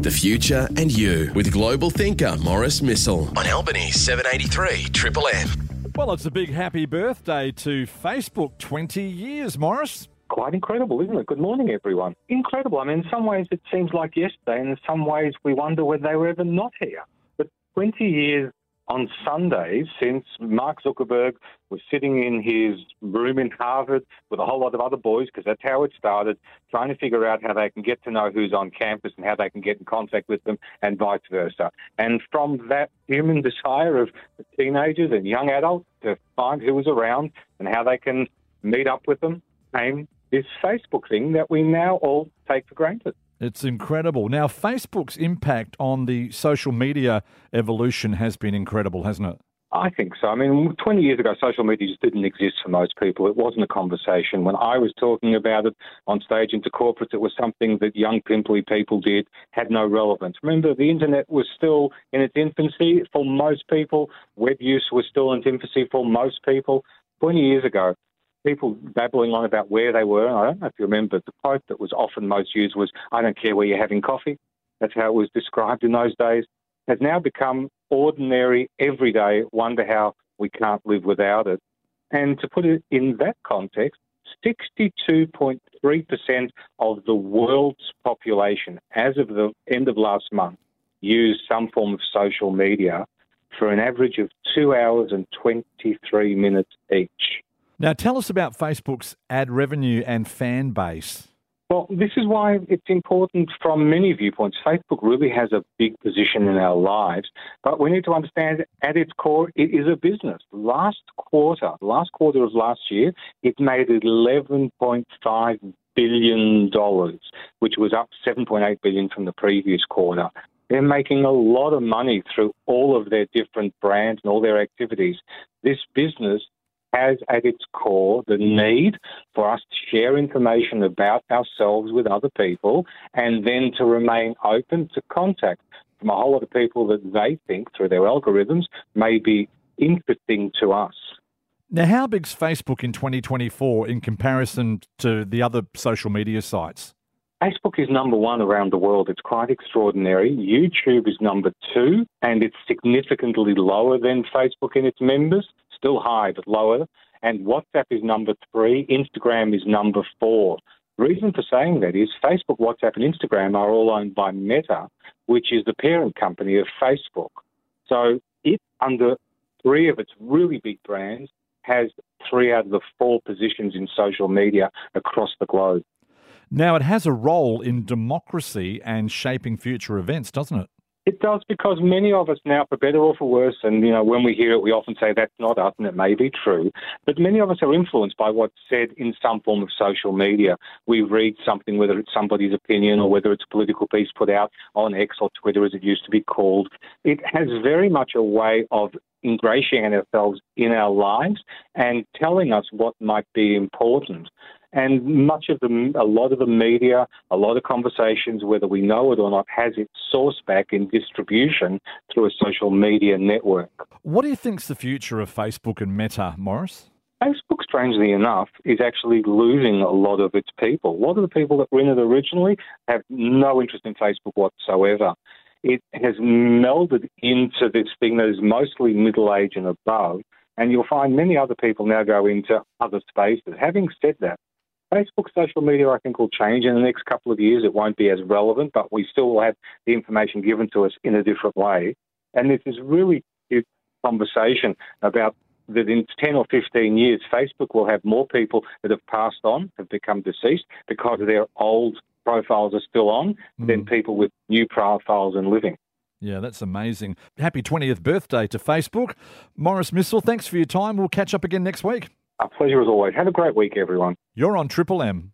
The future and you with global thinker Morris Misel on Albany 783 Triple M. Well, it's a big happy birthday to Facebook. 20 years, Morris. Quite incredible, isn't it? Good morning, everyone. Incredible. I mean, in some ways it seems like yesterday, and in some ways we wonder whether they were ever not here. But 20 years on Sunday since Mark Zuckerberg was sitting in his room in Harvard with a whole lot of other boys, because that's how it started, trying to figure out how they can get to know who's on campus and how they can get in contact with them and vice versa. And from that human desire of teenagers and young adults to find who was around and how they can meet up with them came this Facebook thing that we now all take for granted. It's incredible. Now, Facebook's impact on the social media evolution has been incredible, hasn't it? I think so. I mean, 20 years ago, social media just didn't exist for most people. It wasn't a conversation. When I was talking about it on stage into corporates, it was something that young, pimply people did, had no relevance. Remember, the internet was still in its infancy for most people. Web use was still in its infancy for most people. 20 years ago, people babbling on about where they were. I don't know if you remember, the quote that was often most used was, I don't care where you're having coffee. That's how it was described in those days. Has now become ordinary, everyday, wonder how we can't live without it. And to put it in that context, 62.3% of the world's population, as of the end of last month, use some form of social media for an average of two hours and 23 minutes each. Now, tell us about Facebook's ad revenue and fan base. Well, this is why it's important from many viewpoints. Facebook really has a big position in our lives, but we need to understand at its core, it is a business. Last quarter, last quarter of last year, it made $11.5 billion, which was up 7.8 billion from the previous quarter. They're making a lot of money through all of their different brands and all their activities. This business has at its core the need for us to share information about ourselves with other people and then to remain open to contact from a whole lot of people that they think through their algorithms may be interesting to us. Now, how big's Facebook in 2024 in comparison to the other social media sites? Facebook is number one around the world. It's quite extraordinary. YouTube is number two, and it's significantly lower than Facebook in its members still high but lower. And WhatsApp is number three. Instagram is number four. The reason for saying that is Facebook, WhatsApp, and Instagram are all owned by Meta, which is the parent company of Facebook. So it, under three of its really big brands, has three out of the four positions in social media across the globe. Now, it has a role in democracy and shaping future events, doesn't it? It does because many of us now, for better or for worse, and you know, when we hear it, we often say that's not us, and it may be true. But many of us are influenced by what's said in some form of social media. We read something, whether it's somebody's opinion or whether it's a political piece put out on X or Twitter, as it used to be called. It has very much a way of ingratiating ourselves in our lives and telling us what might be important. And much of the, a lot of the media, a lot of conversations, whether we know it or not, has its source back in distribution through a social media network. What do you think's the future of Facebook and Meta, Morris? Facebook, strangely enough, is actually losing a lot of its people. A lot of the people that were in it originally have no interest in Facebook whatsoever. It has melded into this thing that is mostly middle age and above, and you'll find many other people now go into other spaces. Having said that, Facebook social media, I think, will change in the next couple of years. It won't be as relevant, but we still will have the information given to us in a different way. And this is really cute conversation about that in 10 or 15 years, Facebook will have more people that have passed on, have become deceased because their old profiles are still on, mm. than people with new profiles and living. Yeah, that's amazing. Happy 20th birthday to Facebook. Morris Misel, thanks for your time. We'll catch up again next week. A pleasure as always. Have a great week, everyone. You're on Triple M.